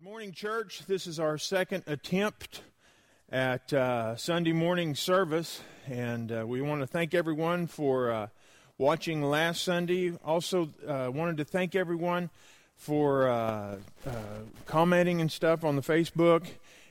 Good morning, church. This is our second attempt at uh, Sunday morning service, and uh, we want to thank everyone for uh, watching last Sunday. Also, uh, wanted to thank everyone for uh, uh, commenting and stuff on the Facebook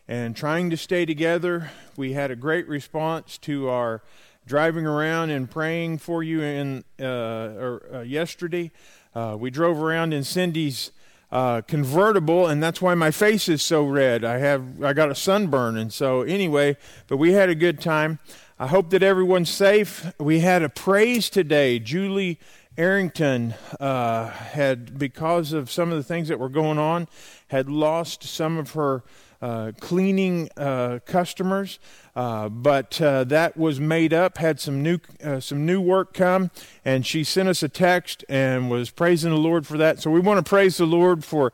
and trying to stay together. We had a great response to our driving around and praying for you in or, yesterday. we drove around in Cindy's uh, convertible, and that's why my face is so red. I have I got a sunburn, and so anyway. But we had a good time. I hope that everyone's safe. We had a praise today. Julie Arrington uh, had, because of some of the things that were going on, had lost some of her uh, cleaning uh, customers, uh, but uh, that was made up. Had some new uh, some new work come, and she sent us a text and was praising the Lord for that. So we want to praise the Lord for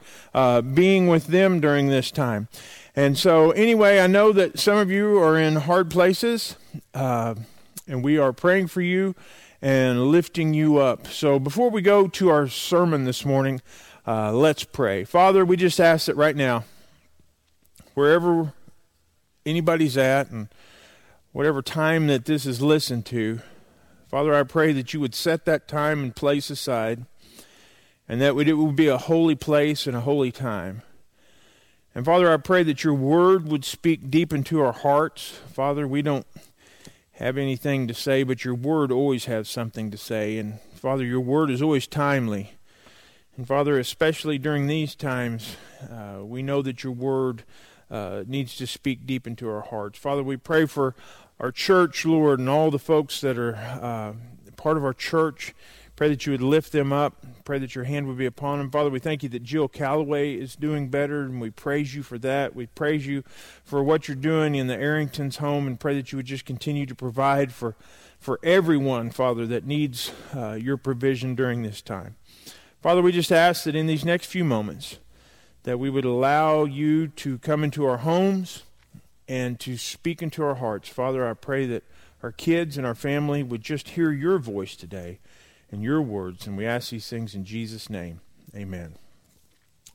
being with them during this time. And so, anyway, I know that some of you are in hard places, and we are praying for you and lifting you up. So, before we go to our sermon this morning, uh, let's pray. Father, we just ask that right now wherever anybody's at and whatever time that this is listened to, Father, I pray that you would set that time and place aside and that it would be a holy place and a holy time. And Father, I pray that your word would speak deep into our hearts. Father, we don't have anything to say, but your word always has something to say. And Father, your word is always timely. And Father, especially during these times, uh, we know that your word uh, needs to speak deep into our hearts. Father, we pray for our church, Lord, and all the folks that are uh, part of our church. Pray that you would lift them up. Pray that your hand would be upon them. Father, we thank you that Jill Calloway is doing better, and we praise you for that. We praise you for what you're doing in the Arrington's home, and pray that you would just continue to provide for, for everyone, Father, that needs uh, your provision during this time. Father, we just ask that in these next few moments, that we would allow you to come into our homes and to speak into our hearts. Father, I pray that our kids and our family would just hear your voice today and your words. And we ask these things in Jesus' name. Amen.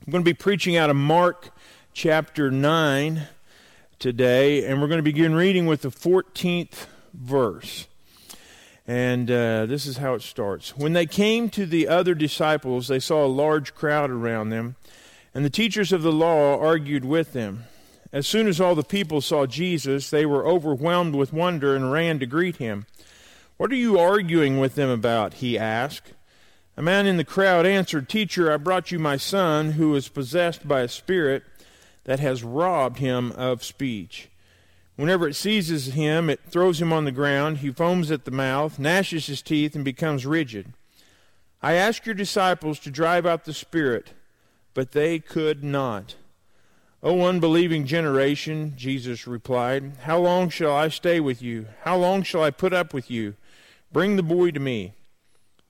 I'm going to be preaching out of Mark chapter 9 today, and we're going to begin reading with the 14th verse. And uh, this is how it starts. When they came to the other disciples, they saw a large crowd around them and the teachers of the law argued with them. As soon as all the people saw Jesus, they were overwhelmed with wonder and ran to greet him. What are you arguing with them about? he asked. A man in the crowd answered, Teacher, I brought you my son who is possessed by a spirit that has robbed him of speech. Whenever it seizes him, it throws him on the ground. He foams at the mouth, gnashes his teeth, and becomes rigid. I asked your disciples to drive out the spirit but they could not. O unbelieving generation, Jesus replied, How long shall I stay with you? How long shall I put up with you? Bring the boy to me.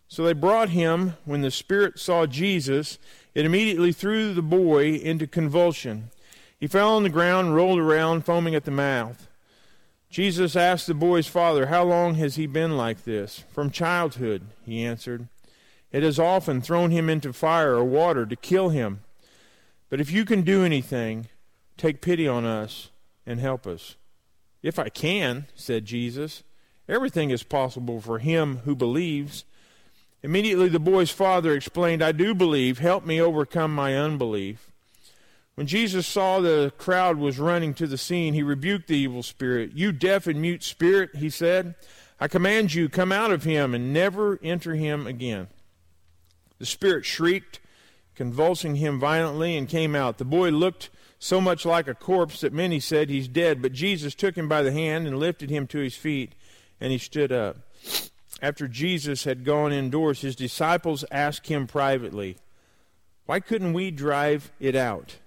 So they brought him. When the Spirit saw Jesus, it immediately threw the boy into convulsion. He fell on the ground, rolled around, foaming at the mouth. Jesus asked the boy's father, How long has he been like this? From childhood, he answered. It has often thrown him into fire or water to kill him. But if you can do anything, take pity on us and help us. If I can, said Jesus, everything is possible for him who believes. Immediately the boy's father explained, I do believe. Help me overcome my unbelief. When Jesus saw the crowd was running to the scene, he rebuked the evil spirit. You deaf and mute spirit, he said, I command you, come out of him and never enter him again. The spirit shrieked, convulsing him violently, and came out. The boy looked so much like a corpse that many said he's dead, but Jesus took him by the hand and lifted him to his feet, and he stood up. After Jesus had gone indoors, his disciples asked him privately, Why couldn't we drive it out?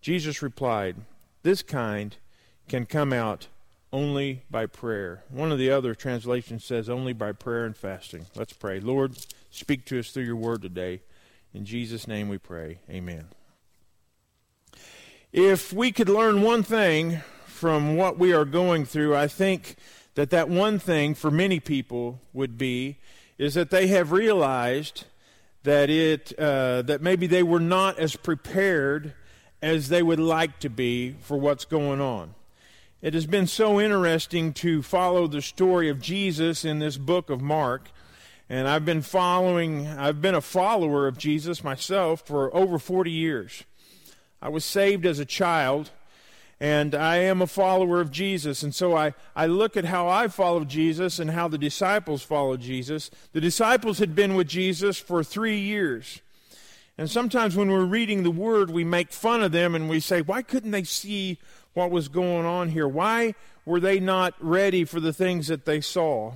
Jesus replied, This kind can come out only by prayer. One of the other translations says only by prayer and fasting. Let's pray. Lord, Speak to us through your word today. In Jesus' name we pray. Amen. If we could learn one thing from what we are going through, I think that that one thing for many people would be is that they have realized that it uh, that maybe they were not as prepared as they would like to be for what's going on. It has been so interesting to follow the story of Jesus in this book of Mark. And I've been following, I've been a follower of Jesus myself for over 40 years. I was saved as a child, and I am a follower of Jesus. And so I, I look at how I followed Jesus and how the disciples followed Jesus. The disciples had been with Jesus for three years. And sometimes when we're reading the Word, we make fun of them and we say, why couldn't they see what was going on here? Why were they not ready for the things that they saw?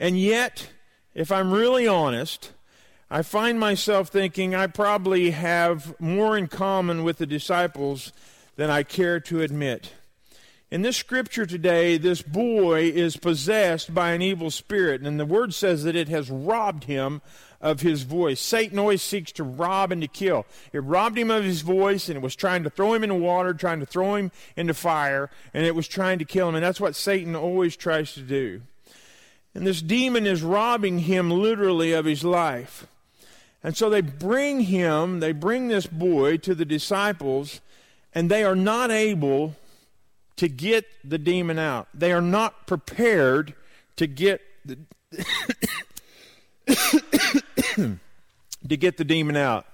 And yet, if I'm really honest, I find myself thinking I probably have more in common with the disciples than I care to admit. In this scripture today, this boy is possessed by an evil spirit, and the word says that it has robbed him of his voice. Satan always seeks to rob and to kill. It robbed him of his voice, and it was trying to throw him into water, trying to throw him into fire, and it was trying to kill him. And that's what Satan always tries to do. And this demon is robbing him literally of his life. And so they bring him, they bring this boy to the disciples, and they are not able to get the demon out. They are not prepared to get the to get the demon out.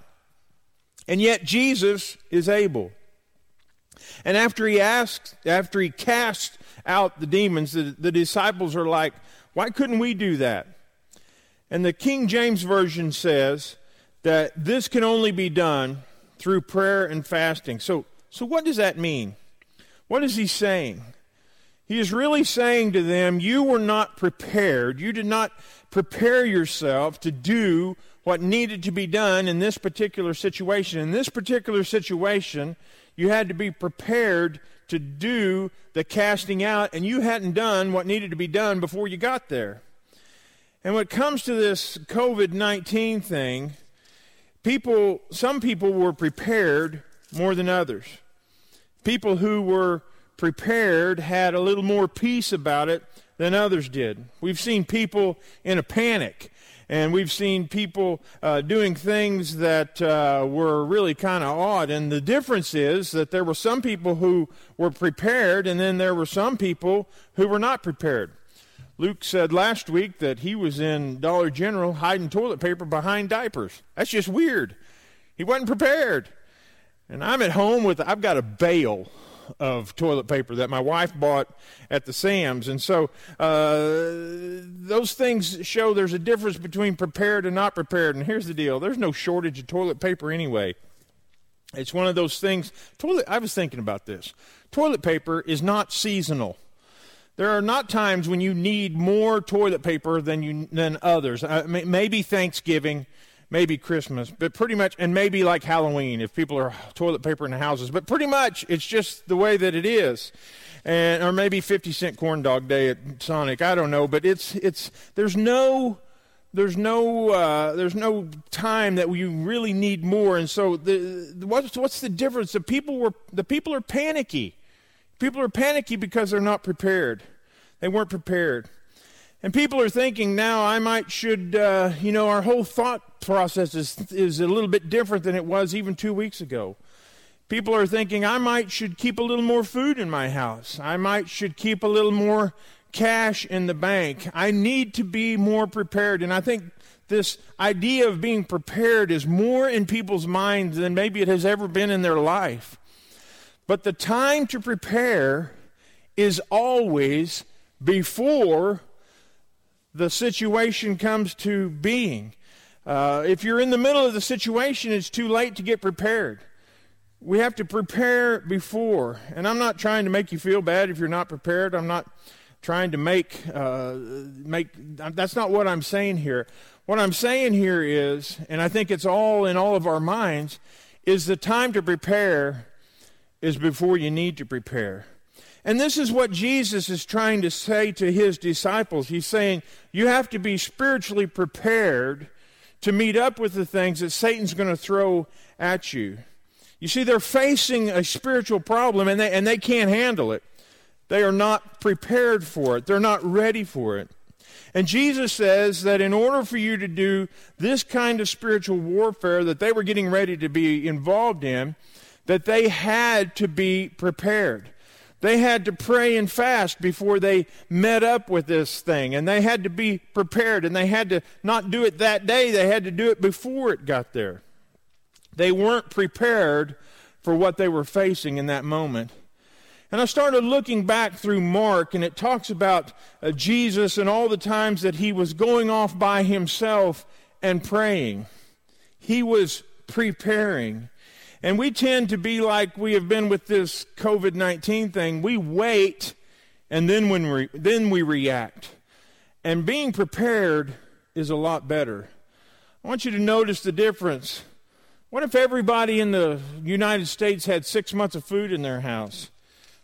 And yet Jesus is able. And after he asks, after he casts out the demons, the, the disciples are like, why couldn't we do that? And the King James Version says that this can only be done through prayer and fasting. So, so what does that mean? What is he saying? He is really saying to them, You were not prepared. You did not prepare yourself to do what needed to be done in this particular situation. In this particular situation, you had to be prepared to do the casting out, and you hadn't done what needed to be done before you got there. And when it comes to this COVID 19 thing, people, some people were prepared more than others. People who were prepared had a little more peace about it than others did. We've seen people in a panic, and we've seen people uh, doing things that uh, were really kind of odd. And the difference is that there were some people who were prepared, and then there were some people who were not prepared. Luke said last week that he was in Dollar General hiding toilet paper behind diapers. That's just weird. He wasn't prepared. And I'm at home with, I've got a bale of toilet paper that my wife bought at the Sam's. And so uh, those things show there's a difference between prepared and not prepared. And here's the deal there's no shortage of toilet paper anyway. It's one of those things. Toilet. I was thinking about this. Toilet paper is not seasonal. There are not times when you need more toilet paper than you than others. Maybe Thanksgiving, maybe Christmas, but pretty much, and maybe like Halloween if people are toilet paper in the houses. But pretty much, it's just the way that it is, and or maybe 50 cent corn dog day at Sonic. I don't know, but it's it's there's no there's no uh, there's no time that we really need more, and so the, what's what's the difference? The people were the people are panicky. People are panicky because they're not prepared. They weren't prepared. And people are thinking now, I might should, uh, you know, our whole thought process is, is a little bit different than it was even two weeks ago. People are thinking, I might should keep a little more food in my house. I might should keep a little more cash in the bank. I need to be more prepared. And I think this idea of being prepared is more in people's minds than maybe it has ever been in their life. But the time to prepare is always before the situation comes to being. Uh, if you're in the middle of the situation, it's too late to get prepared. We have to prepare before. And I'm not trying to make you feel bad if you're not prepared. I'm not trying to make uh, make. That's not what I'm saying here. What I'm saying here is, and I think it's all in all of our minds, is the time to prepare is before you need to prepare. And this is what Jesus is trying to say to his disciples. He's saying, You have to be spiritually prepared to meet up with the things that Satan's going to throw at you. You see, they're facing a spiritual problem and they, and they can't handle it. They are not prepared for it, they're not ready for it. And Jesus says that in order for you to do this kind of spiritual warfare that they were getting ready to be involved in, that they had to be prepared. They had to pray and fast before they met up with this thing, and they had to be prepared, and they had to not do it that day, they had to do it before it got there. They weren't prepared for what they were facing in that moment. And I started looking back through Mark, and it talks about uh, Jesus and all the times that he was going off by himself and praying. He was preparing. And we tend to be like we have been with this COVID 19 thing. We wait, and then, when we, then we react. And being prepared is a lot better. I want you to notice the difference. What if everybody in the United States had six months of food in their house?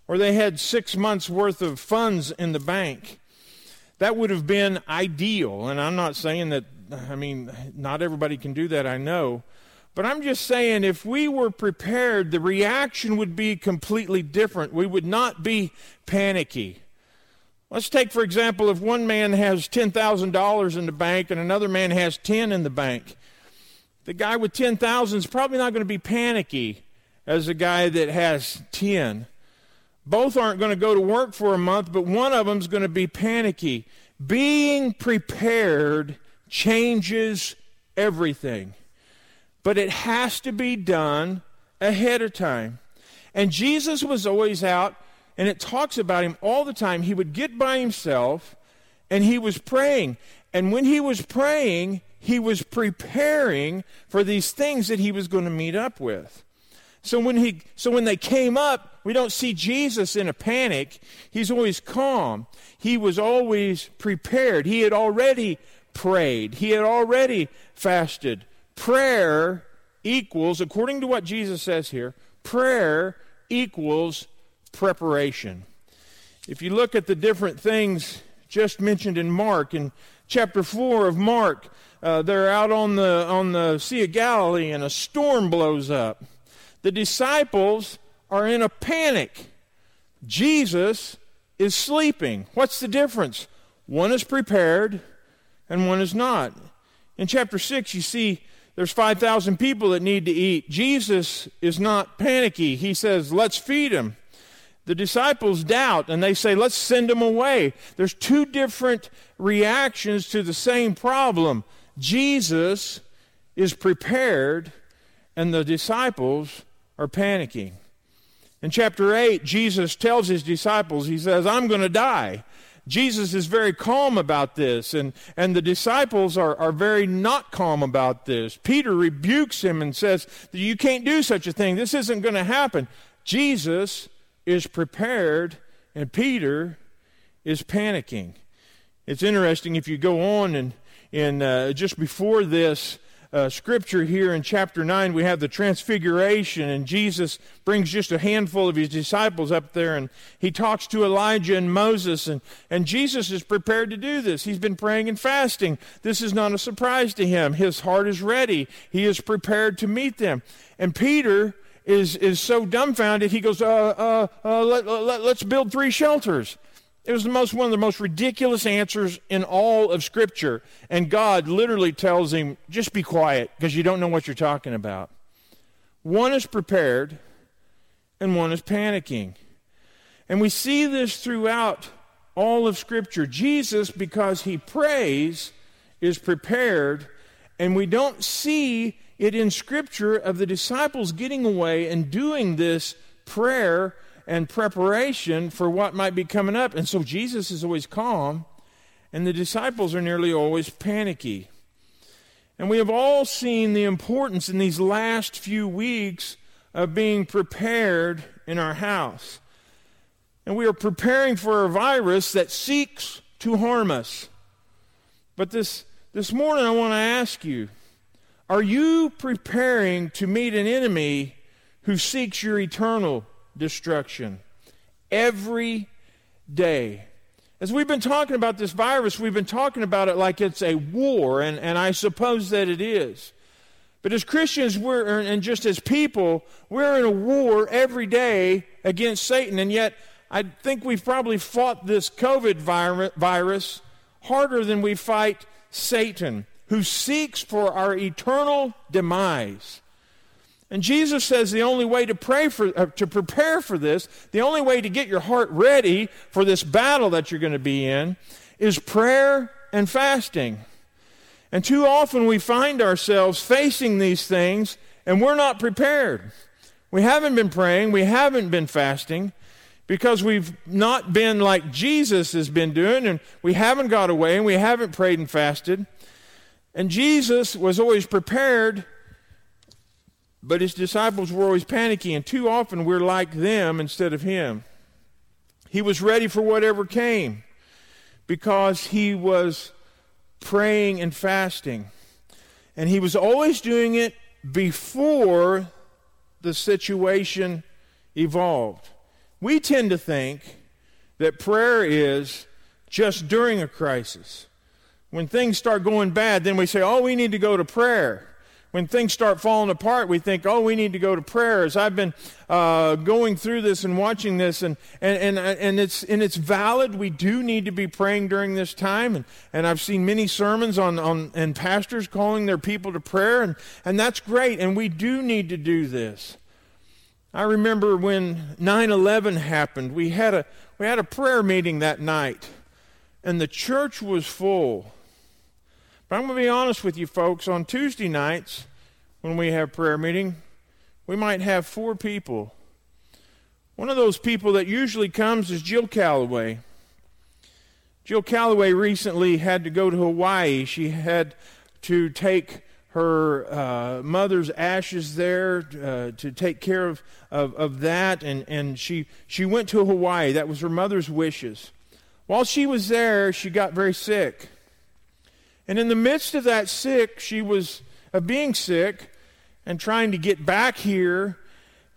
or they had six months worth of funds in the bank. That would have been ideal. And I'm not saying that, I mean, not everybody can do that, I know. But I'm just saying if we were prepared, the reaction would be completely different. We would not be panicky. Let's take, for example, if one man has $10,000 in the bank and another man has 10 in the bank. The guy with 10,000 is probably not going to be panicky as the guy that has 10. Both aren't going to go to work for a month, but one of them is going to be panicky. Being prepared changes everything, but it has to be done ahead of time. And Jesus was always out, and it talks about him all the time. He would get by himself and he was praying. And when he was praying, he was preparing for these things that he was going to meet up with. So when he so when they came up, we don't see Jesus in a panic. He's always calm. He was always prepared. He had already prayed. He had already fasted. Prayer equals according to what Jesus says here, prayer equals preparation. If you look at the different things just mentioned in Mark in chapter 4 of Mark, uh, they're out on the on the Sea of Galilee and a storm blows up. The disciples are in a panic. Jesus is sleeping. What's the difference? One is prepared and one is not. In chapter 6, you see there's 5,000 people that need to eat. Jesus is not panicky. He says, Let's feed them. The disciples doubt and they say, Let's send them away. There's two different reactions to the same problem. Jesus is prepared, and the disciples are panicking. In chapter 8, Jesus tells his disciples, He says, I'm going to die. Jesus is very calm about this, and, and the disciples are, are very not calm about this. Peter rebukes him and says, You can't do such a thing. This isn't going to happen. Jesus is prepared, and Peter is panicking. It's interesting if you go on and in uh, just before this, uh, scripture here in chapter 9, we have the transfiguration, and Jesus brings just a handful of his disciples up there, and he talks to Elijah and Moses, and, and Jesus is prepared to do this. He's been praying and fasting. This is not a surprise to him. His heart is ready, he is prepared to meet them. And Peter is, is so dumbfounded, he goes, uh, uh, uh, let, let, Let's build three shelters. It was the most, one of the most ridiculous answers in all of Scripture. And God literally tells him, just be quiet because you don't know what you're talking about. One is prepared and one is panicking. And we see this throughout all of Scripture. Jesus, because he prays, is prepared, and we don't see it in Scripture of the disciples getting away and doing this prayer and preparation for what might be coming up. And so Jesus is always calm, and the disciples are nearly always panicky. And we have all seen the importance in these last few weeks of being prepared in our house. And we are preparing for a virus that seeks to harm us. But this, this morning, I want to ask you are you preparing to meet an enemy who seeks your eternal destruction every day. As we've been talking about this virus, we've been talking about it like it's a war, and, and I suppose that it is. But as Christians, we're, and just as people, we're in a war every day against Satan, and yet I think we've probably fought this COVID virus harder than we fight Satan, who seeks for our eternal demise. And Jesus says the only way to pray for uh, to prepare for this, the only way to get your heart ready for this battle that you're going to be in is prayer and fasting. And too often we find ourselves facing these things and we're not prepared. We haven't been praying, we haven't been fasting because we've not been like Jesus has been doing and we haven't got away and we haven't prayed and fasted. And Jesus was always prepared but his disciples were always panicky, and too often we're like them instead of him. He was ready for whatever came because he was praying and fasting. And he was always doing it before the situation evolved. We tend to think that prayer is just during a crisis. When things start going bad, then we say, oh, we need to go to prayer when things start falling apart, we think, oh, we need to go to prayers. I've been uh, going through this and watching this, and, and, and, and, it's, and it's valid. We do need to be praying during this time. And, and I've seen many sermons on, on and pastors calling their people to prayer, and, and that's great. And we do need to do this. I remember when 9 11 happened, we had, a, we had a prayer meeting that night, and the church was full. But I'm going to be honest with you, folks. On Tuesday nights, when we have prayer meeting, we might have four people. One of those people that usually comes is Jill Calloway. Jill Calloway recently had to go to Hawaii. She had to take her uh, mother's ashes there uh, to take care of, of, of that, and, and she, she went to Hawaii. That was her mother's wishes. While she was there, she got very sick. And in the midst of that sick, she was of being sick and trying to get back here,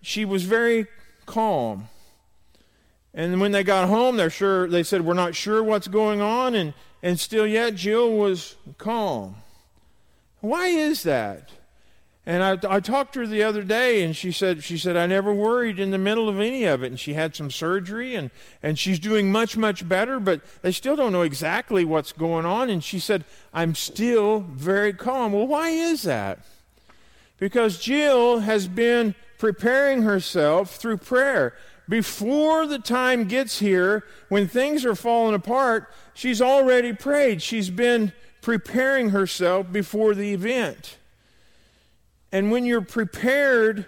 she was very calm. And when they got home, they're sure they said, We're not sure what's going on, and, and still yet Jill was calm. Why is that? And I, I talked to her the other day, and she said, she said, I never worried in the middle of any of it. And she had some surgery, and, and she's doing much, much better, but they still don't know exactly what's going on. And she said, I'm still very calm. Well, why is that? Because Jill has been preparing herself through prayer. Before the time gets here, when things are falling apart, she's already prayed. She's been preparing herself before the event. And when you're prepared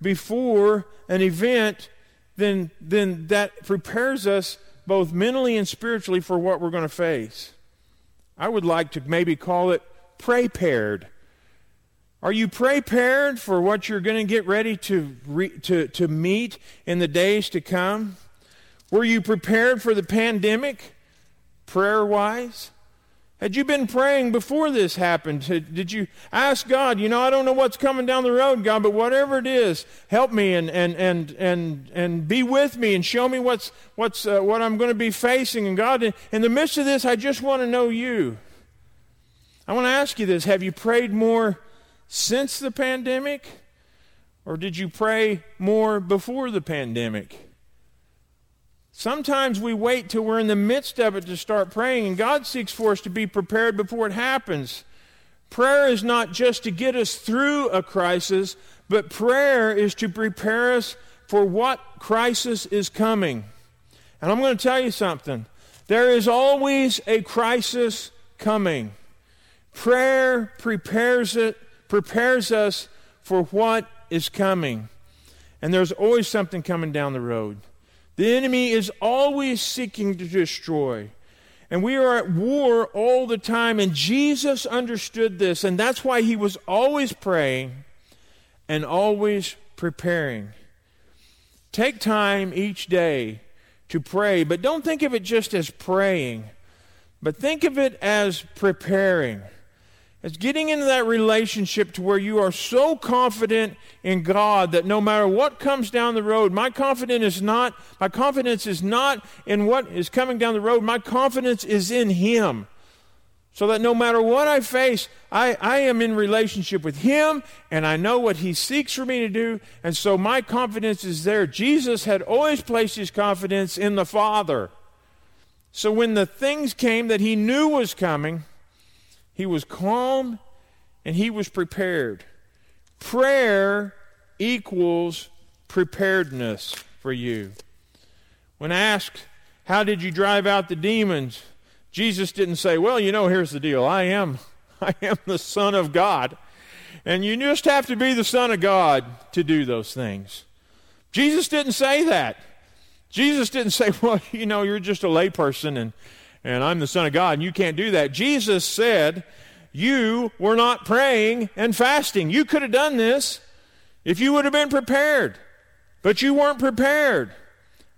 before an event, then, then that prepares us both mentally and spiritually for what we're going to face. I would like to maybe call it prepared. Are you prepared for what you're going to get ready to, re, to, to meet in the days to come? Were you prepared for the pandemic, prayer wise? Had you been praying before this happened? Did you ask God, you know, I don't know what's coming down the road, God, but whatever it is, help me and, and, and, and, and be with me and show me what's, what's, uh, what I'm going to be facing. And God, in the midst of this, I just want to know you. I want to ask you this Have you prayed more since the pandemic? Or did you pray more before the pandemic? Sometimes we wait till we're in the midst of it to start praying, and God seeks for us to be prepared before it happens. Prayer is not just to get us through a crisis, but prayer is to prepare us for what crisis is coming. And I'm going to tell you something there is always a crisis coming. Prayer prepares it prepares us for what is coming. And there's always something coming down the road. The enemy is always seeking to destroy. And we are at war all the time. And Jesus understood this. And that's why he was always praying and always preparing. Take time each day to pray, but don't think of it just as praying, but think of it as preparing. It's getting into that relationship to where you are so confident in God that no matter what comes down the road, my confidence is not my confidence is not in what is coming down the road. My confidence is in Him. So that no matter what I face, I, I am in relationship with Him and I know what He seeks for me to do. And so my confidence is there. Jesus had always placed His confidence in the Father. So when the things came that He knew was coming, he was calm and he was prepared. Prayer equals preparedness for you. When asked, How did you drive out the demons? Jesus didn't say, Well, you know, here's the deal. I am, I am the Son of God. And you just have to be the Son of God to do those things. Jesus didn't say that. Jesus didn't say, Well, you know, you're just a layperson and, and I'm the Son of God and you can't do that. Jesus said, You were not praying and fasting. You could have done this if you would have been prepared, but you weren't prepared.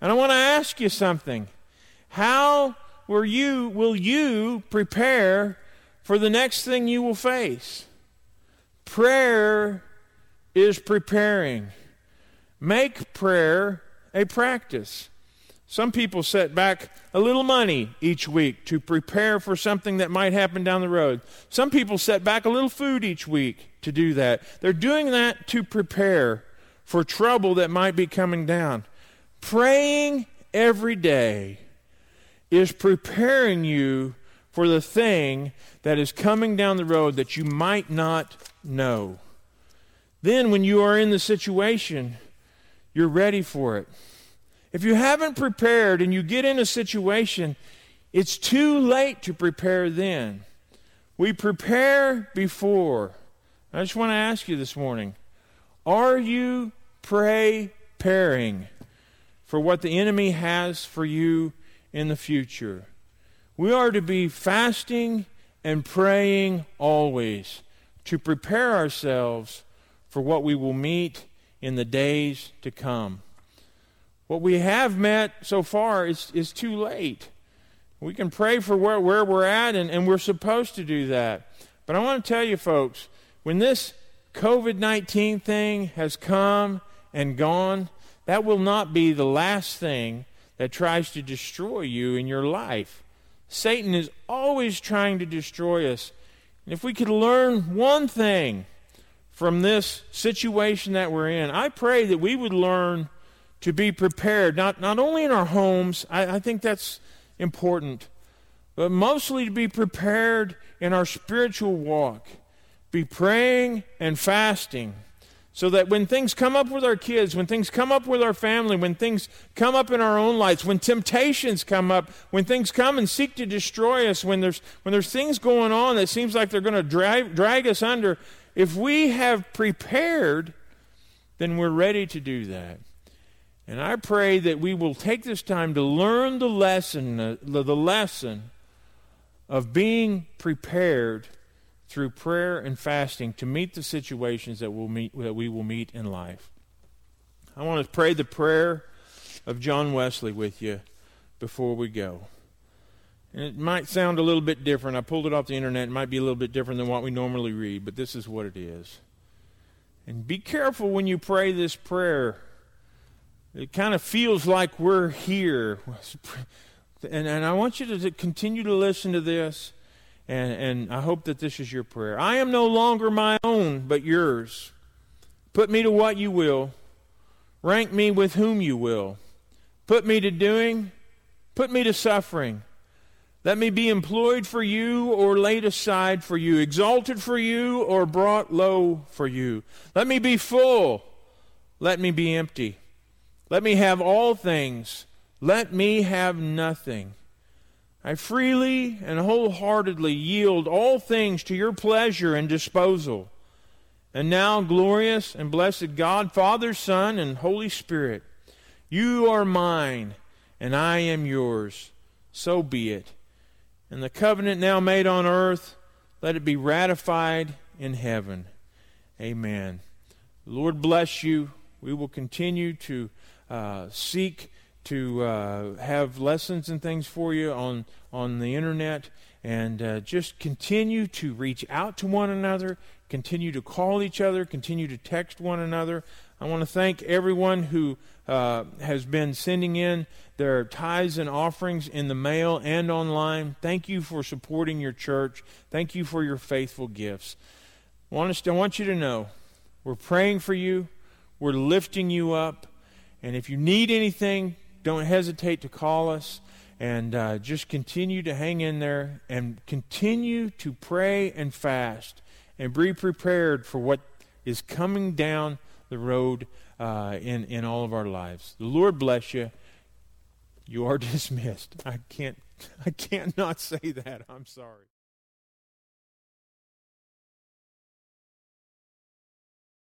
And I want to ask you something. How were you, will you prepare for the next thing you will face? Prayer is preparing. Make prayer a practice. Some people set back a little money each week to prepare for something that might happen down the road. Some people set back a little food each week to do that. They're doing that to prepare for trouble that might be coming down. Praying every day is preparing you for the thing that is coming down the road that you might not know. Then, when you are in the situation, you're ready for it. If you haven't prepared and you get in a situation, it's too late to prepare then. We prepare before. I just want to ask you this morning are you preparing for what the enemy has for you in the future? We are to be fasting and praying always to prepare ourselves for what we will meet in the days to come. What we have met so far is, is too late. We can pray for where, where we're at, and, and we're supposed to do that. But I want to tell you, folks, when this COVID 19 thing has come and gone, that will not be the last thing that tries to destroy you in your life. Satan is always trying to destroy us. And if we could learn one thing from this situation that we're in, I pray that we would learn to be prepared, not, not only in our homes, I, I think that's important, but mostly to be prepared in our spiritual walk. Be praying and fasting so that when things come up with our kids, when things come up with our family, when things come up in our own lives, when temptations come up, when things come and seek to destroy us, when there's, when there's things going on that seems like they're going to drag, drag us under, if we have prepared, then we're ready to do that. And I pray that we will take this time to learn the lesson, uh, the lesson of being prepared through prayer and fasting to meet the situations that, we'll meet, that we will meet in life. I want to pray the prayer of John Wesley with you before we go. And it might sound a little bit different. I pulled it off the internet. It might be a little bit different than what we normally read, but this is what it is. And be careful when you pray this prayer. It kind of feels like we're here. And, and I want you to continue to listen to this and, and I hope that this is your prayer. I am no longer my own, but yours. Put me to what you will. Rank me with whom you will. Put me to doing, put me to suffering. Let me be employed for you or laid aside for you, exalted for you or brought low for you. Let me be full. Let me be empty. Let me have all things. Let me have nothing. I freely and wholeheartedly yield all things to your pleasure and disposal. And now, glorious and blessed God, Father, Son, and Holy Spirit, you are mine, and I am yours. So be it. And the covenant now made on earth, let it be ratified in heaven. Amen. The Lord bless you. We will continue to uh, seek to uh, have lessons and things for you on on the internet, and uh, just continue to reach out to one another, continue to call each other, continue to text one another. I want to thank everyone who uh, has been sending in their tithes and offerings in the mail and online. Thank you for supporting your church. Thank you for your faithful gifts. I want, to, I want you to know we're praying for you, we're lifting you up, and if you need anything, don't hesitate to call us and uh, just continue to hang in there and continue to pray and fast and be prepared for what is coming down the road uh, in, in all of our lives. The Lord bless you. You are dismissed. I can't I can't not say that. I'm sorry.